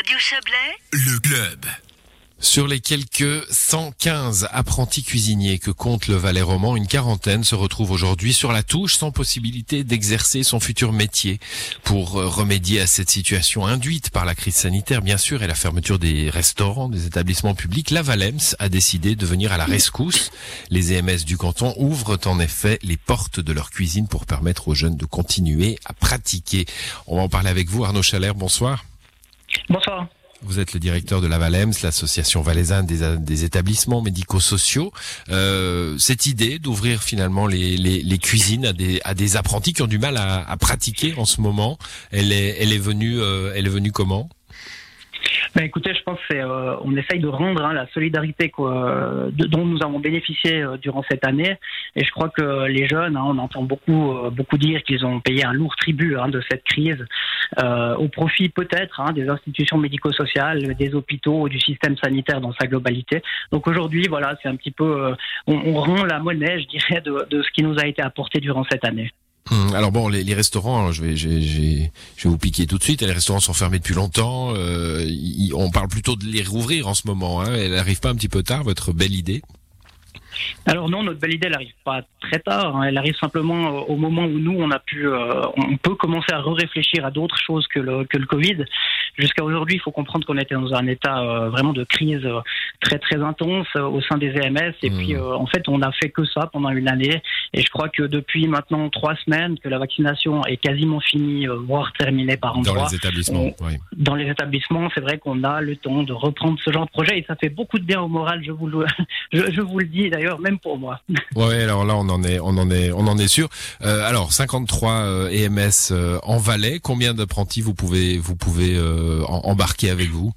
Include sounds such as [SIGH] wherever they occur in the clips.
Radio Chablais, Le club. Sur les quelques 115 apprentis cuisiniers que compte le Valais roman, une quarantaine se retrouve aujourd'hui sur la touche sans possibilité d'exercer son futur métier. Pour euh, remédier à cette situation induite par la crise sanitaire, bien sûr, et la fermeture des restaurants, des établissements publics, la Valems a décidé de venir à la rescousse. Les EMS du canton ouvrent en effet les portes de leur cuisine pour permettre aux jeunes de continuer à pratiquer. On va en parler avec vous, Arnaud Chalère. Bonsoir. Bonsoir. Vous êtes le directeur de la Valems, l'association valaisanne des, des établissements médico-sociaux. Euh, cette idée d'ouvrir finalement les, les, les, cuisines à des, à des apprentis qui ont du mal à, à pratiquer en ce moment, elle est, elle est venue, euh, elle est venue comment? Ben écoutez, je pense que euh, on essaye de rendre hein, la solidarité quoi, de, dont nous avons bénéficié euh, durant cette année. Et je crois que les jeunes, hein, on entend beaucoup, euh, beaucoup dire qu'ils ont payé un lourd tribut hein, de cette crise, euh, au profit peut-être hein, des institutions médico-sociales, des hôpitaux, du système sanitaire dans sa globalité. Donc aujourd'hui, voilà, c'est un petit peu, euh, on, on, rend la monnaie, je dirais, de, de ce qui nous a été apporté durant cette année. Hum, alors bon, les, restaurants, je vais, je, je vais vous piquer tout de suite. Les restaurants sont fermés depuis longtemps. Euh, on parle plutôt de les rouvrir en ce moment. Hein. Elle arrive pas un petit peu tard, votre belle idée? Alors non, notre belle idée, elle arrive pas très tard. Hein. Elle arrive simplement euh, au moment où nous, on a pu, euh, on peut commencer à réfléchir à d'autres choses que le, que le Covid. Jusqu'à aujourd'hui, il faut comprendre qu'on était dans un état euh, vraiment de crise euh, très très intense euh, au sein des EMS. Et mmh. puis, en fait, on a fait que ça pendant une année. Et je crois que depuis maintenant trois semaines que la vaccination est quasiment finie, voire terminée par endroit. Dans les établissements, on, oui. Dans les établissements, c'est vrai qu'on a le temps de reprendre ce genre de projet et ça fait beaucoup de bien au moral. Je vous le, [LAUGHS] je, je vous le dis d'ailleurs, même pour moi. [LAUGHS] Ouais, alors là, on en est, on en est, on en est sûr. Euh, alors, 53 euh, EMS en Valais. Combien d'apprentis vous pouvez, vous pouvez embarquer avec vous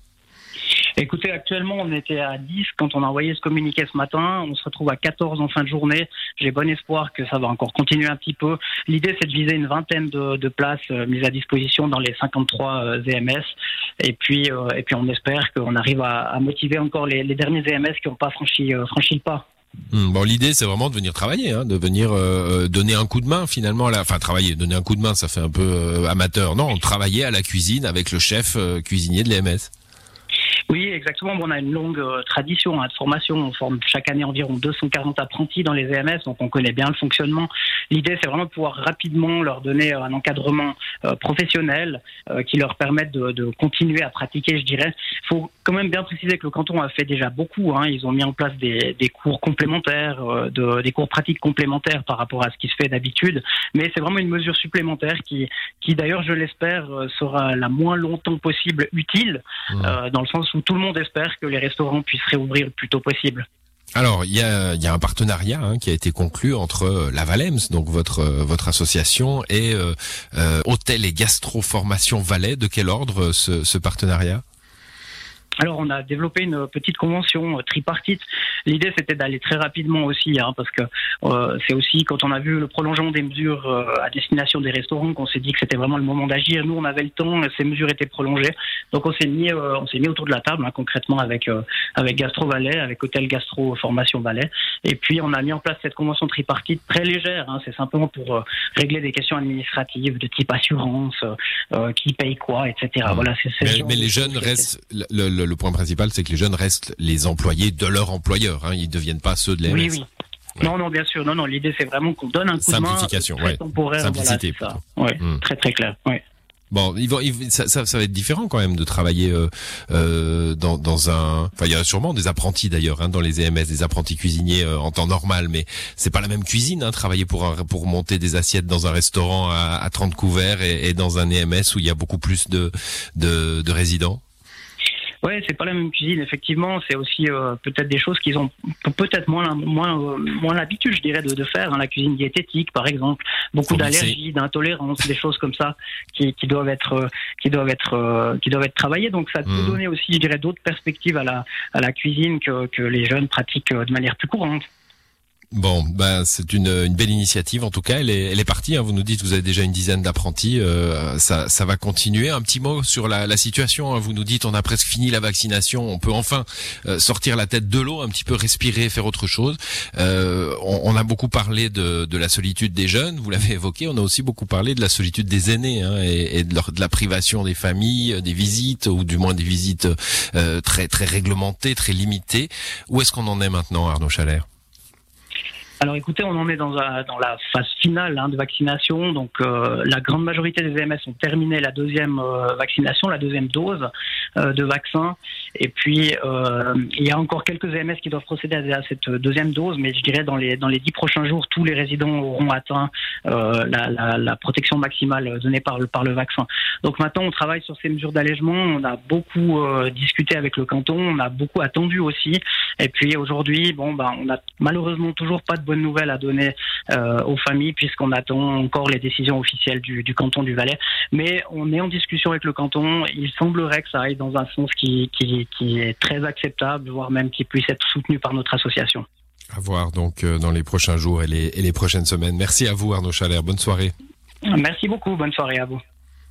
Écoutez, actuellement, on était à 10 quand on a envoyé ce communiqué ce matin. On se retrouve à 14 en fin de journée. J'ai bon espoir que ça va encore continuer un petit peu. L'idée, c'est de viser une vingtaine de, places euh, mises à disposition dans les 53 euh, EMS. Et puis, euh, et puis on espère qu'on arrive à, à, motiver encore les, les derniers EMS qui n'ont pas franchi, franchi le pas. Mmh, bon, l'idée c'est vraiment de venir travailler, hein, de venir euh, donner un coup de main finalement. À la... Enfin, travailler, donner un coup de main, ça fait un peu euh, amateur. Non, travailler à la cuisine avec le chef euh, cuisinier de l'EMS. Oui, exactement. Bon, on a une longue euh, tradition hein, de formation. On forme chaque année environ 240 apprentis dans les EMS, donc on connaît bien le fonctionnement. L'idée, c'est vraiment de pouvoir rapidement leur donner un encadrement euh, professionnel euh, qui leur permette de, de, continuer à pratiquer, je dirais. Il faut quand même bien préciser que le canton a fait déjà beaucoup. Hein. Ils ont mis en place des, des cours complémentaires, euh, de, des cours pratiques complémentaires par rapport à ce qui se fait d'habitude. Mais c'est vraiment une mesure supplémentaire qui, qui d'ailleurs, je l'espère, sera la moins longtemps possible utile, mmh. dans le sens où tout le monde espère que les restaurants puissent réouvrir le plus tôt possible. Alors, il y a, un partenariat hein, qui a été conclu entre euh, la Valems, donc votre euh, votre association, et euh, euh, Hôtel et Gastro Formation Valais. De quel ordre ce partenariat? Alors, on a développé une petite convention tripartite. L'idée, c'était d'aller très rapidement aussi, hein, parce que euh, c'est aussi quand on a vu le prolongement des mesures euh, à destination des restaurants qu'on s'est dit que c'était vraiment le moment d'agir. Nous, on avait le temps, ces mesures étaient prolongées, donc on s'est mis, euh, on s'est mis autour de la table, hein, concrètement avec avec Gastro Valais, avec Hôtel Gastro Formation Valais, et puis on a mis en place cette convention tripartite très légère. Hein, c'est simplement pour régler des questions administratives de type assurance, qui paye quoi, etc. Mmh. Voilà. c'est mais, mais les jeunes restent le, le le, point principal, c'est que les jeunes restent les employés de leur employeur. Hein, ils ne deviennent pas ceux de l'EMS. Oui, oui. Ouais. Non, non, bien sûr. Non, non. L'idée, c'est vraiment qu'on donne un coup de main. Simplification, ouais. Simplicité. Voilà, ça. Ouais, mmh. Très, très clair. Ouais. Bon, ils vont, ils, ça, ça, ça, va être différent quand même de travailler euh, euh, dans, dans, un. Enfin, il y a sûrement des apprentis d'ailleurs hein, dans les EMS, des apprentis cuisiniers euh, en temps normal, mais c'est pas la même cuisine. Hein, travailler pour un, pour monter des assiettes dans un restaurant à, à 30 couverts et, et, dans un EMS où il y a beaucoup plus de, de, de résidents. Ouais, c'est pas la même cuisine. Effectivement, c'est aussi euh, peut-être des choses qu'ils ont peut-être moins moins euh, moins l'habitude, je dirais, de, de faire. Hein, la cuisine diététique, par exemple, beaucoup d'allergies, d'intolérances, des choses comme ça qui, qui doivent être euh, qui doivent être euh, qui doivent être travaillées. Donc, ça peut mmh. donner aussi, je dirais, d'autres perspectives à la à la cuisine que que les jeunes pratiquent de manière plus courante. Bon, ben c'est une, une, belle initiative en tout cas. Elle est, elle est partie. Hein. Vous nous dites que vous avez déjà une dizaine d'apprentis. Euh, ça, ça va continuer. Un petit mot sur la, la situation. Hein. Vous nous dites on a presque fini la vaccination. On peut enfin euh, sortir la tête de l'eau, un petit peu respirer, faire autre chose. Euh, on, on, a beaucoup parlé de, de, la solitude des jeunes. Vous l'avez évoqué. On a aussi beaucoup parlé de la solitude des aînés hein, et, de, leur, de, la privation des familles, des visites ou du moins des visites euh, très très réglementées, très limitées. Où est-ce qu'on en est maintenant, Arnaud Chalère? Alors écoutez, on en est dans, la phase finale hein, de vaccination. Donc euh, la grande majorité des EMS ont terminé la deuxième euh, vaccination, la deuxième dose de vaccin. Et puis il y a encore quelques EMS qui doivent procéder à, cette deuxième dose, mais je dirais dans les dans les dix prochains jours, tous les résidents auront atteint la, la, la, protection maximale donnée par le par le vaccin. Donc maintenant, on travaille sur ces mesures d'allègement. On a beaucoup discuté avec le canton, on a beaucoup attendu aussi. Et puis aujourd'hui, bon, ben, on a malheureusement toujours pas de bonnes nouvelles à donner euh, aux familles puisqu'on attend encore les décisions officielles du, canton du Valais. Mais on est en discussion avec le canton. Il semblerait que ça aille dans un sens qui, qui, est très acceptable, voire même qui puisse être soutenu par notre association. À voir donc euh, dans les prochains jours et les, et les prochaines semaines. Merci à vous Arnaud Chalère. Bonne soirée. Merci beaucoup. Bonne soirée à vous.